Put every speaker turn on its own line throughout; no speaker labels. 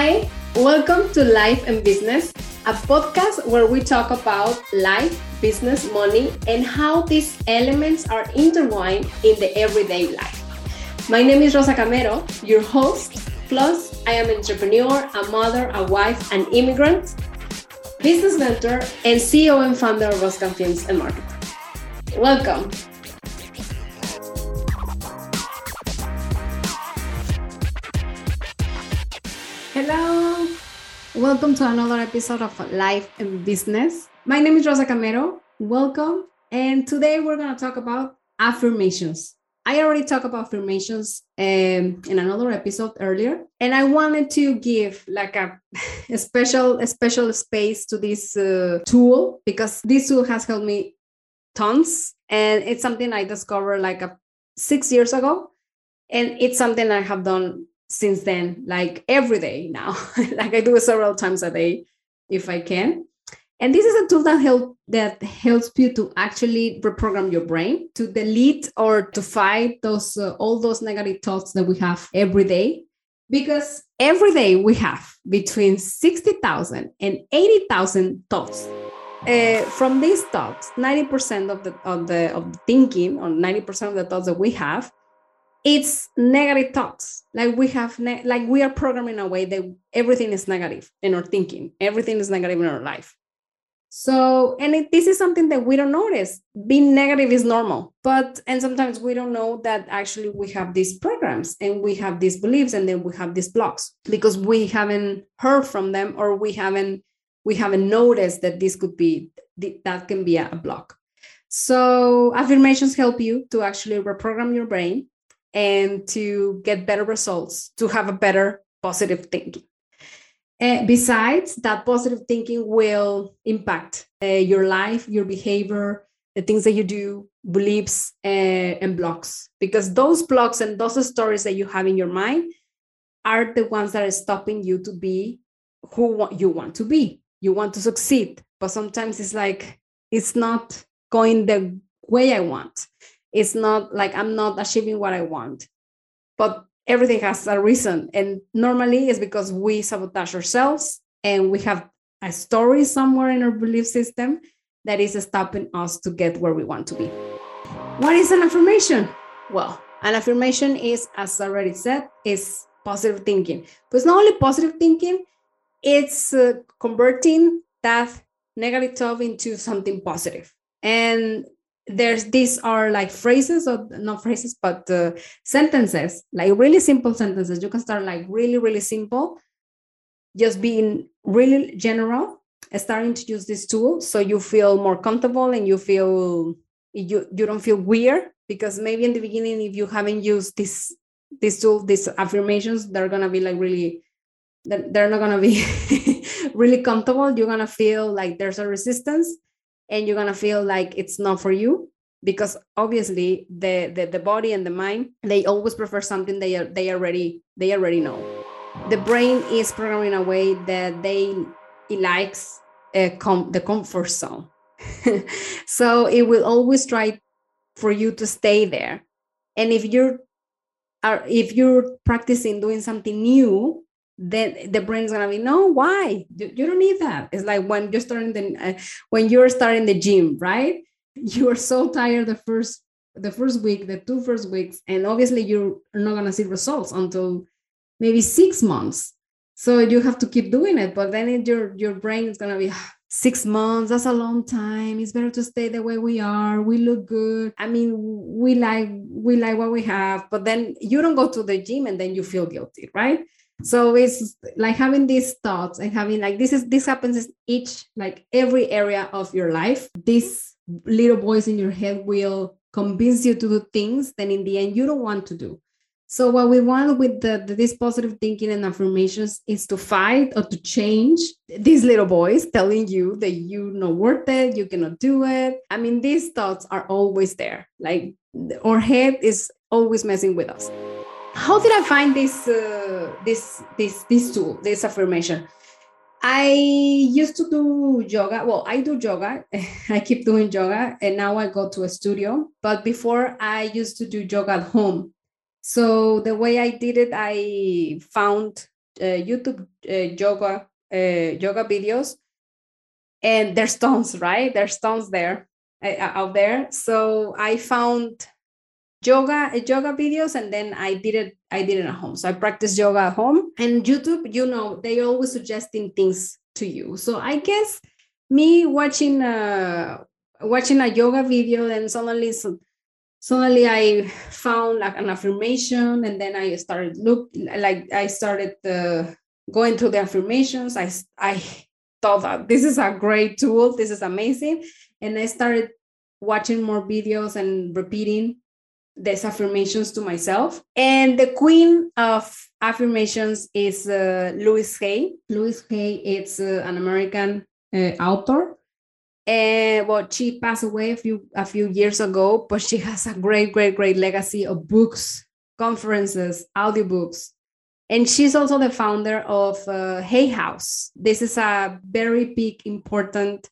Hi, welcome to Life and Business, a podcast where we talk about life, business, money, and how these elements are intertwined in the everyday life. My name is Rosa Camero, your host. Plus, I am an entrepreneur, a mother, a wife, an immigrant, business mentor, and CEO and founder of Roscan Films and Marketing. Welcome. Hello. Welcome to another episode of Life and Business. My name is Rosa Camero. Welcome. And today we're going to talk about affirmations. I already talked about affirmations um, in another episode earlier, and I wanted to give like a, a special a special space to this uh, tool because this tool has helped me tons, and it's something I discovered like a, six years ago, and it's something I have done since then, like every day now. like I do it several times a day if I can. And this is a tool that help that helps you to actually reprogram your brain to delete or to fight those uh, all those negative thoughts that we have every day. Because every day we have between 60,000 and 80,000 thoughts. Uh, from these thoughts, 90% of the of the of the thinking or 90% of the thoughts that we have it's negative thoughts. Like we have ne- like we are programming a way that everything is negative in our thinking. Everything is negative in our life. So and it, this is something that we don't notice. Being negative is normal but and sometimes we don't know that actually we have these programs and we have these beliefs and then we have these blocks because we haven't heard from them or we haven't we haven't noticed that this could be that can be a block. So affirmations help you to actually reprogram your brain and to get better results, to have a better positive thinking. Uh, besides, that positive thinking will impact uh, your life, your behavior, the things that you do, beliefs, uh, and blocks. Because those blocks and those stories that you have in your mind are the ones that are stopping you to be who you want to be. You want to succeed, but sometimes it's like it's not going the way I want it's not like i'm not achieving what i want but everything has a reason. And normally it's because we sabotage ourselves and we have a story somewhere in our belief system that is stopping us to get where we want to be. What is an affirmation? Well an affirmation is as I already said is positive thinking. But it's not only positive thinking it's uh, converting that negative thought into something positive. And there's these are like phrases or not phrases but uh, sentences like really simple sentences. You can start like really really simple. Just being really general starting to use this tool so you feel more comfortable and you feel you you don't feel weird. Because maybe in the beginning if you haven't used this this tool these affirmations they're gonna be like really they're not gonna be really comfortable. You're gonna feel like there's a resistance and you're gonna feel like it's not for you because obviously the, the the body and the mind they always prefer something they are they already they already know. The brain is programmed in a way that they it likes uh, com- the comfort zone. So it will always try for you to stay there. And if you're are if you're practicing doing something new then the brain's gonna be no why? You, you don't need that. It's like when you're starting the uh, when you're starting the gym right? You are so tired the first the first week the two first weeks and obviously you're not gonna see results until maybe six months. So you have to keep doing it but then it, your your brain is gonna be ah, six months that's a long time. It's better to stay the way we are. We look good. I mean we like we like what we have but then you don't go to the gym and then you feel guilty right so it's like having these thoughts and having like this is this happens in each like every area of your life these little voice in your head will convince you to do things that in the end you don't want to do so what we want with the, the, this positive thinking and affirmations is to fight or to change these little boys telling you that you're not worth it, you cannot do it. I mean, these thoughts are always there. Like our head is always messing with us how did I find this uh, this this this tool, this affirmation? I used to do yoga. Well, I do yoga. I keep doing yoga, and now I go to a studio. But before, I used to do yoga at home. So the way I did it, I found uh, youtube uh, yoga uh, yoga videos and there's tons right there's tons there uh, out there so i found yoga yoga videos and then i did it i did it at home. So i practiced yoga at home. And youtube you know they always suggesting things to you. So i guess me watching uh watching a yoga video and suddenly suddenly i found like an affirmation and then i started look like i started uh, going through the affirmations. I i thought that this is a great tool. This is amazing. And i started watching more videos and repeating these affirmations to myself. And the queen of affirmations is uh, Louise Hay. Louise Hay is uh, an American uh, author. And well, she passed away a few a few years ago, but she has a great, great, great legacy of books, conferences, audiobooks, and she's also the founder of uh, Hay House. This is a very big, important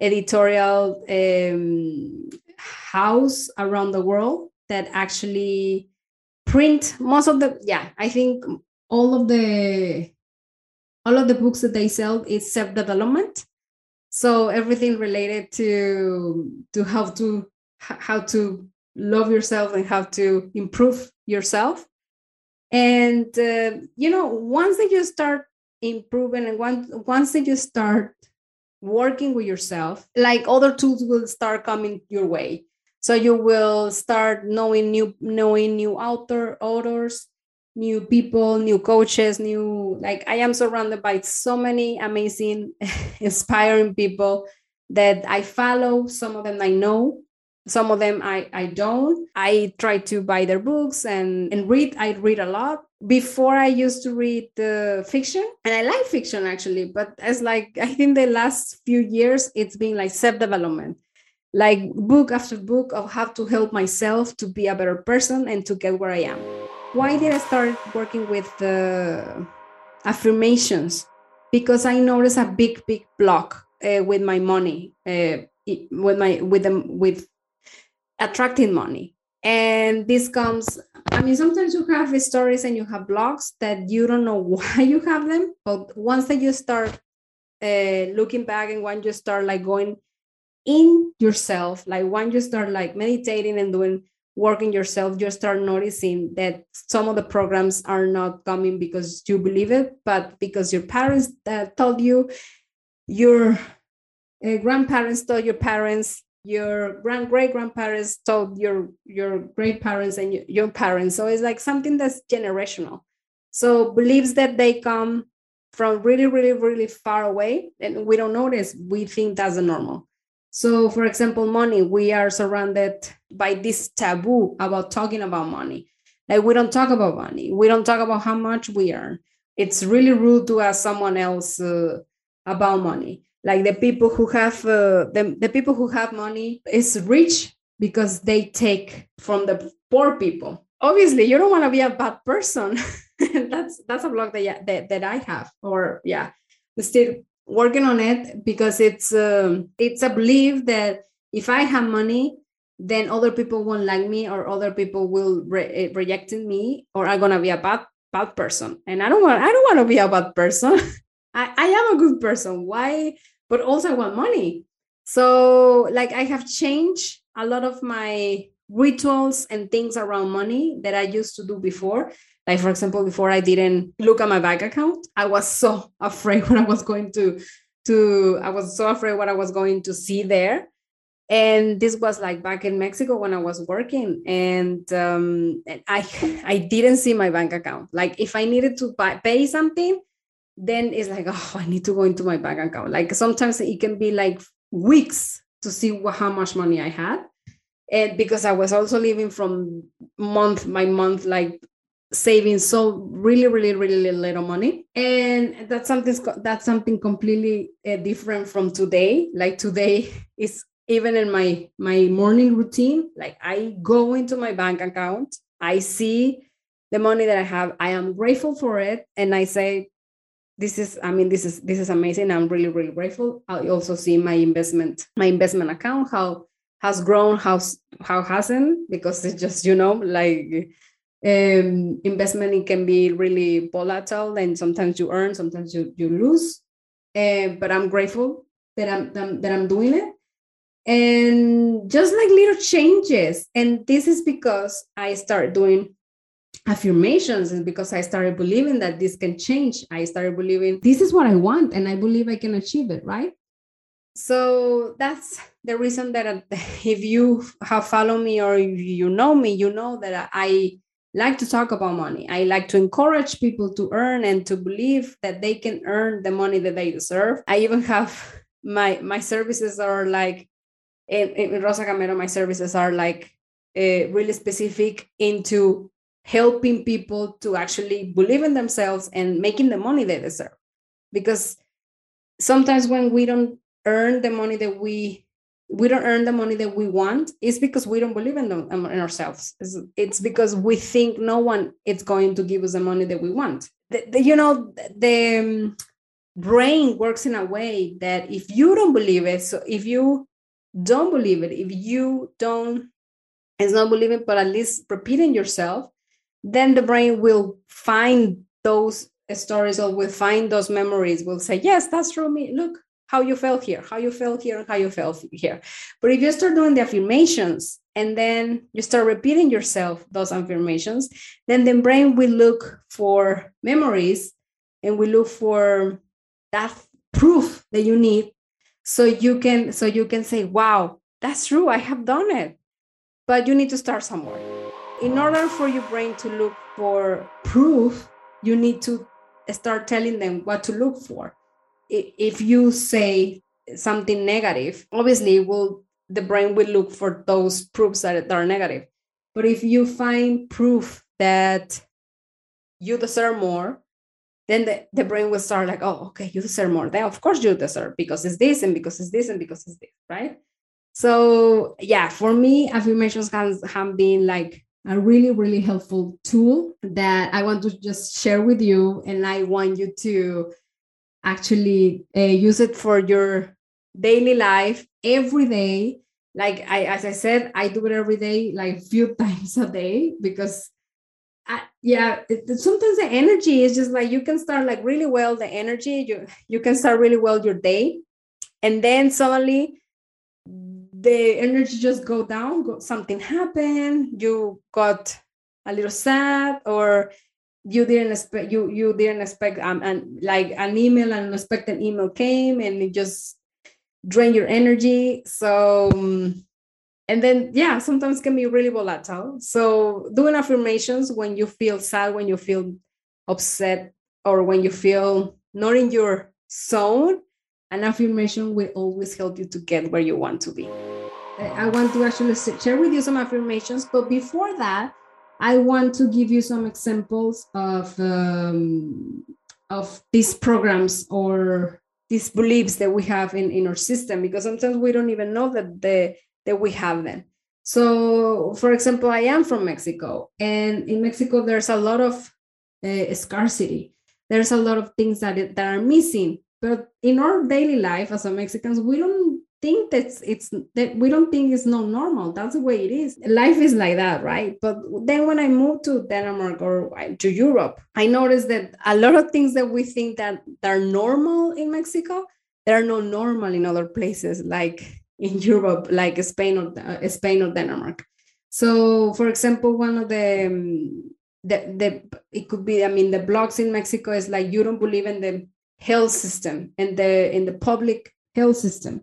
editorial um, house around the world that actually print most of the yeah i think all of the all of the books that they sell is self development so everything related to to how to how to love yourself and how to improve yourself. And uh, you know once that you start improving and once once that you start working with yourself like other tools will start coming your way so you will start knowing new knowing new author authors new people new coaches new like i am surrounded by so many amazing inspiring people that i follow. Some of them i know some of them i i don't. I try to buy their books and and read. I read a lot. Before i used to read the fiction and i like fiction actually but as like i think the last few years it's been like self development like book after book of how to help myself to be a better person and to get where I am. Why did I start working with the affirmations? Because I noticed a big, big block uh, with my money, uh, with my with them with attracting money. And this comes, I mean, sometimes you have stories and you have blocks that you don't know why you have them, but once that you start uh, looking back and when you start like going in yourself like when you start like meditating and doing working yourself you start noticing that some of the programs are not coming because you believe it but because your parents uh, told you your uh, grandparents told your parents your grand great grandparents told your your great parents and your, your parents. So it's like something that's generational. So beliefs that they come from really really really far away and we don't notice we think that's the normal so, for example, money, we are surrounded by this taboo about talking about money. Like, we don't talk about money, we don't talk about how much we earn. It's really rude to ask someone else uh, about money. Like the people who have uh, the, the people who have money is rich because they take from the poor people. Obviously, you don't want to be a bad person. that's that's a block that, that that I have. Or yeah, still working on it because it's um, it's a belief that if I have money, then other people won't like me or other people will re- eh, reject me or I'm gonna be a bad bad person. And I don't want I don't want to be a bad person. I, I am a good person. Why? But also I want money. So like I have changed a lot of my rituals and things around money that I used to do before like for example, before I didn't look at my bank account, I was so afraid when I was going to to I was so afraid what I was going to see there. And this was like back in Mexico when I was working, and, um, and I I didn't see my bank account. Like if I needed to buy, pay something, then it's like oh I need to go into my bank account. Like sometimes it can be like weeks to see what, how much money I had and because I was also living from month by month, like saving so really really really little money. And that's something that's something completely uh, different from today. Like today is even in my my morning routine like i go into my bank account i see the money that i have i am grateful for it and i say this is i mean this is this is amazing. I'm really really grateful. I also see my investment my investment account how has grown how how hasn't because it's just you know like um, investment it can be really volatile and sometimes you earn sometimes you, you lose. Uh, but i'm grateful that I'm, that I'm doing it. And just like little changes and this is because i started doing affirmations and because i started believing that this can change. I started believing this is what i want and i believe i can achieve it right? So that's the reason that if you have followed me or you know me you know that i like to talk about money. I like to encourage people to earn and to believe that they can earn the money that they deserve. I even have my my services are like in, in rosa camero my services are like uh, really specific into helping people to actually believe in themselves and making the money they deserve. Because sometimes when we don't earn the money that we we don't earn the money that we want it's because we don't believe in, them, in ourselves. It's, it's, because we think no one is going to give us the money that we want. The, the, you know the um, brain works in a way that if you don't believe it so if you don't believe it if you don't it's not believing but at least repeating yourself then the brain will find those stories or will find those memories will say yes that's true me look how you felt here, how you felt here, and how you felt here. But if you start doing the affirmations and then you start repeating yourself those affirmations, then the brain will look for memories and we look for that proof that you need so you can so you can say wow that's true i have done it. But you need to start somewhere. In order for your brain to look for proof you need to start telling them what to look for if you say something negative, obviously will the brain will look for those proofs that, are negative. But if you find proof that you deserve more, then the, the brain will start like, oh, okay, you deserve more. Then of course you deserve because it's this and because it's this and because it's this, right? So yeah, for me, affirmations has have been like a really, really helpful tool that I want to just share with you. And I want you to actually uh, use it for your daily life every day. Like i as i said i do it every day like few times a day because I, yeah it, sometimes the energy is just like you can start like really well the energy you you can start really well your day and then suddenly the energy just go down go, something happened you got a little sad or you didn't expect you you didn't expect um and like an email an unexpected email came and it just drain your energy. So um, and then yeah sometimes can be really volatile. So doing affirmations when you feel sad when you feel upset or when you feel not in your zone an affirmation will always help you to get where you want to be. I want to actually share with you some affirmations but before that I want to give you some examples of um, of these programs or these beliefs that we have in, in our system because sometimes we don't even know that the that we have them. So, for example, I am from Mexico, and in Mexico there's a lot of uh, scarcity. There's a lot of things that that are missing. But in our daily life as a Mexicans, we don't think that it's that we don't think it's not normal. That's the way it is. Life is like that, right? But then when I moved to Denmark or to Europe, I noticed that a lot of things that we think that are normal in Mexico, they're not normal in other places, like in Europe, like Spain or uh, Spain or Denmark. So, for example, one of the um, the, the it could be i mean the blogs in mexico is like you don't believe in the health system and the in the public health system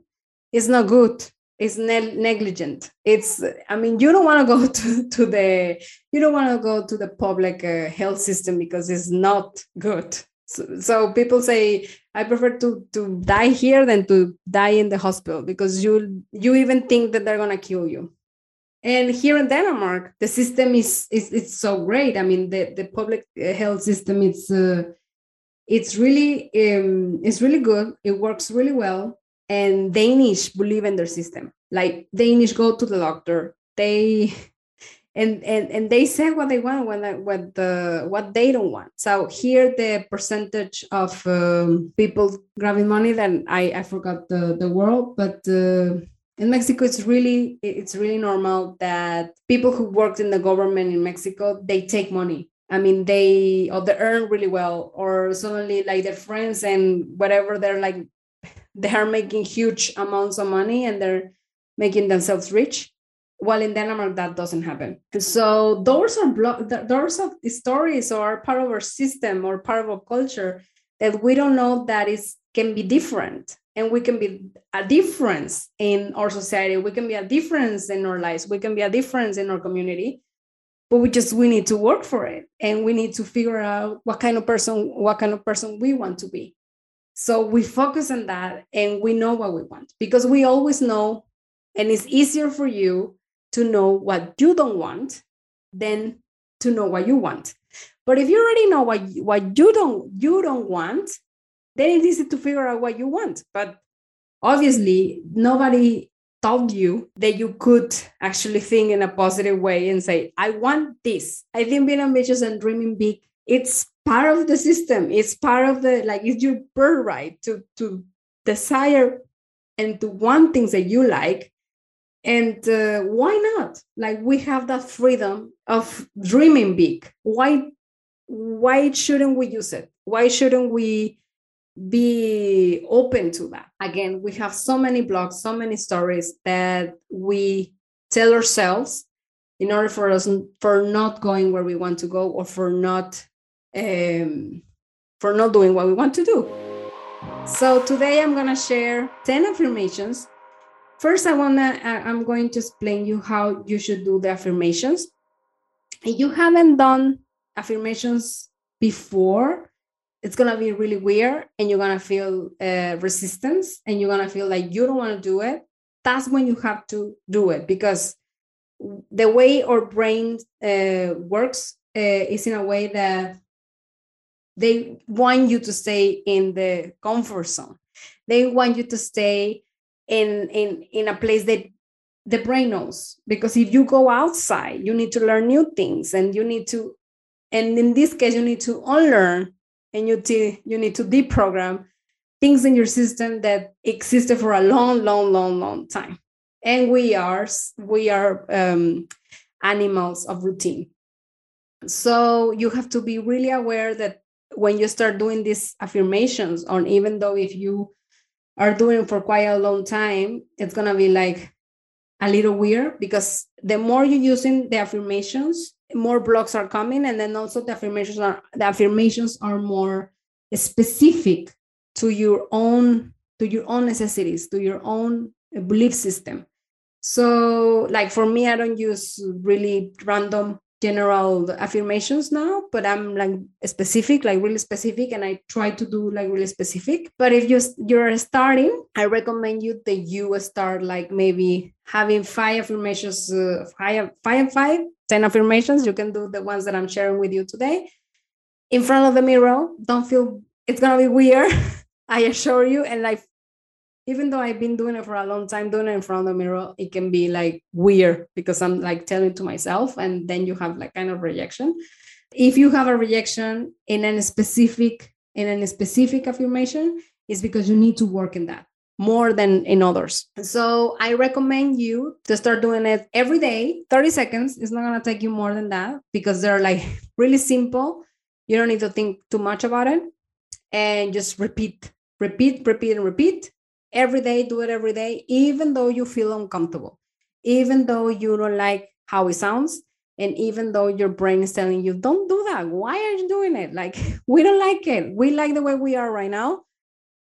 it's not good. It's ne- negligent. It's i mean you don't want to go to, the you don't want to go to the public uh, health system because it's not good. So, so, people say i prefer to to die here than to die in the hospital because you you even think that they're going to kill you. And here in denmark the system is is it's so great. I mean the the public uh, health system it's uh, it's really um, it's really good. It works really well and Danish believe in their system. Like Danish go to the doctor, they and and and they say what they want when what the what they don't want. So here the percentage of um, people grabbing money, then I I forgot the the word, but uh, in mexico it's really it's really normal that people who worked in the government in mexico they take money i mean they or they earn really well or suddenly like their friends and whatever they're like they are making huge amounts of money and they're making themselves rich while in denmark that doesn't happen. So those are blo- those stories or part of our system or part of our culture that we don't know that is can be different. And we can be a difference in our society. We can be a difference in our lives. We can be a difference in our community. But we just we need to work for it. And we need to figure out what kind of person what kind of person we want to be so we focus on that and we know what we want because we always know and it's easier for you to know what you don't want than to know what you want but if you already know what, what you don't you don't want then it's easy to figure out what you want. But obviously, nobody told you that you could actually think in a positive way and say, I want this. I think being ambitious and dreaming big, it's part of the system. It's part of the like it's your birthright to to desire and to want things that you like. And uh, why not? Like we have that freedom of dreaming big. Why why shouldn't we use it? Why shouldn't we be open to that. Again, we have so many blogs, so many stories that we tell ourselves in order for us for not going where we want to go or for not um, for not doing what we want to do. So today I'm gonna share 10 affirmations. First, I wanna I'm going to explain you how you should do the affirmations. If you haven't done affirmations before, it's gonna be really weird and you're gonna feel uh, resistance and you're gonna feel like you don't want to do it that's when you have to do it because the way our brain uh, works uh, is in a way that they want you to stay in the comfort zone they want you to stay in in in a place that the brain knows because if you go outside you need to learn new things and you need to and in this case you need to unlearn and you, t- you need to deprogram things in your system that existed for a long, long, long, long time. And we are we are um, animals of routine. So you have to be really aware that when you start doing these affirmations, or even though if you are doing for quite a long time, it's gonna be like a little weird because the more you're using the affirmations, more blocks are coming and then also the affirmations are the affirmations are more specific to your own to your own necessities to your own belief system. So like for me i don't use really random general affirmations now but i'm like specific like really specific and i try to do like really specific but if you you're starting i recommend you that you start like maybe having five affirmations uh, five five five 10 affirmations. You can do the ones that I'm sharing with you today in front of the mirror. Don't feel it's gonna be weird. I assure you. And like, even though I've been doing it for a long time, doing it in front of the mirror, it can be like weird because I'm like telling to myself, and then you have like kind of rejection. If you have a rejection in a specific in a specific affirmation, it's because you need to work in that more than in others. So I recommend you to start doing it every day, 30 seconds. It's not going to take you more than that because they're like really simple. You don't need to think too much about it and just repeat, repeat, repeat, and repeat every day. Do it every day, even though you feel uncomfortable, even though you don't like how it sounds. And even though your brain is telling you, don't do that. Why are you doing it? Like, we don't like it. We like the way we are right now.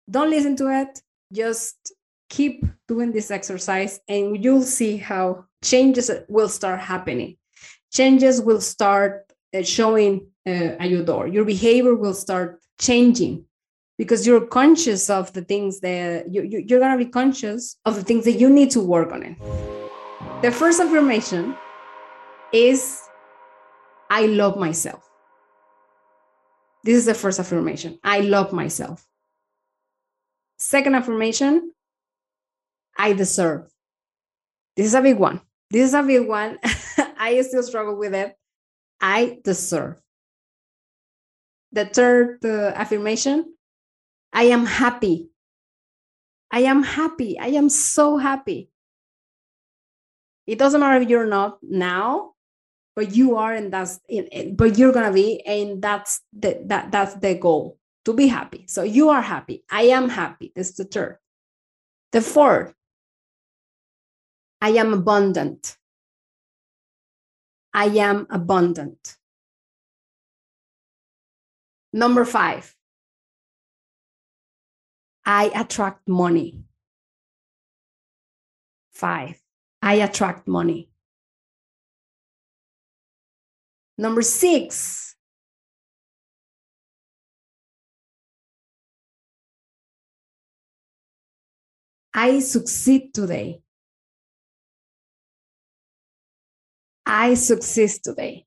Don't listen to it just keep doing this exercise and you'll see how changes will start happening changes will start uh, showing uh, at your door your behavior will start changing because you're conscious of the things that you, you, you're going to be conscious of the things that you need to work on it the first affirmation is i love myself this is the first affirmation i love myself Second affirmation, I deserve. This is a big one. This is a big one. I still struggle with it. I deserve. The third uh, affirmation, I am happy. I am happy. I am so happy. It doesn't matter if you're not now, but you are, and that's but you're gonna be, and that's the that that's the goal to be happy. So you are happy. I am happy. This is the third. The fourth, I am abundant. I am abundant. Number five, I attract money. Five, I attract money. Number six, I succeed today. I succeed today.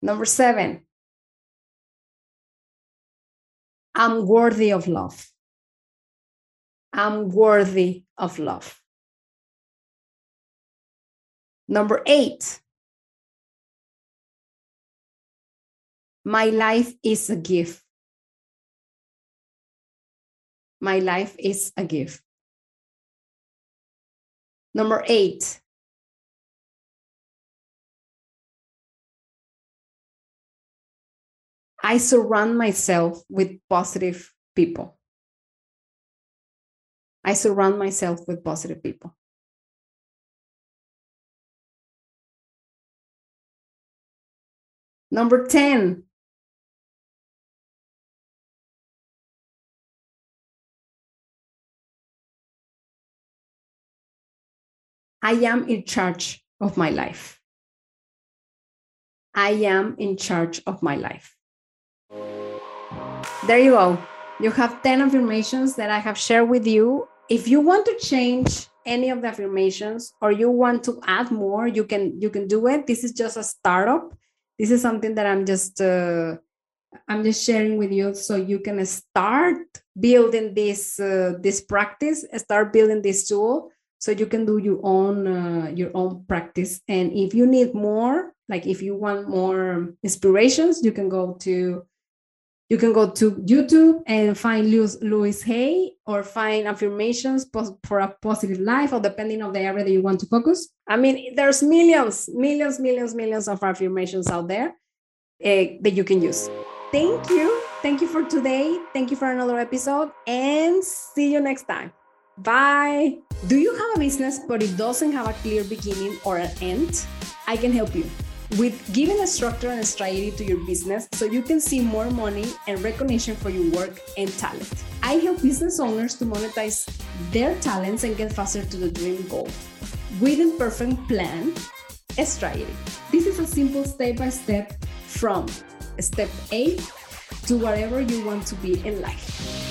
Number seven, I'm worthy of love. I'm worthy of love. Number eight, my life is a gift. My life is a gift. Number eight, I surround myself with positive people. I surround myself with positive people. Number 10. I am in charge of my life. I am in charge of my life. There you go. You have 10 affirmations that I have shared with you. If you want to change any of the affirmations or you want to add more, you can you can do it. This is just a startup. This is something that I'm just uh, I'm just sharing with you so you can start building this uh, this practice, start building this tool so you can do your own uh, your own practice and if you need more like if you want more inspirations you can go to you can go to YouTube and find Louise Hay or find affirmations for a positive life or depending on the area that you want to focus. I mean, there's millions, millions, millions, millions of affirmations out there uh, that you can use. Thank you. Thank you for today. Thank you for another episode and see you next time. Bye. Do you have a business but it doesn't have a clear beginning or an end? I can help you with giving a structure and a strategy to your business so you can see more money and recognition for your work and talent. I help business owners to monetize their talents and get faster to the dream goal with a perfect plan, a strategy. This is a simple step by step from step A to whatever you want to be in life.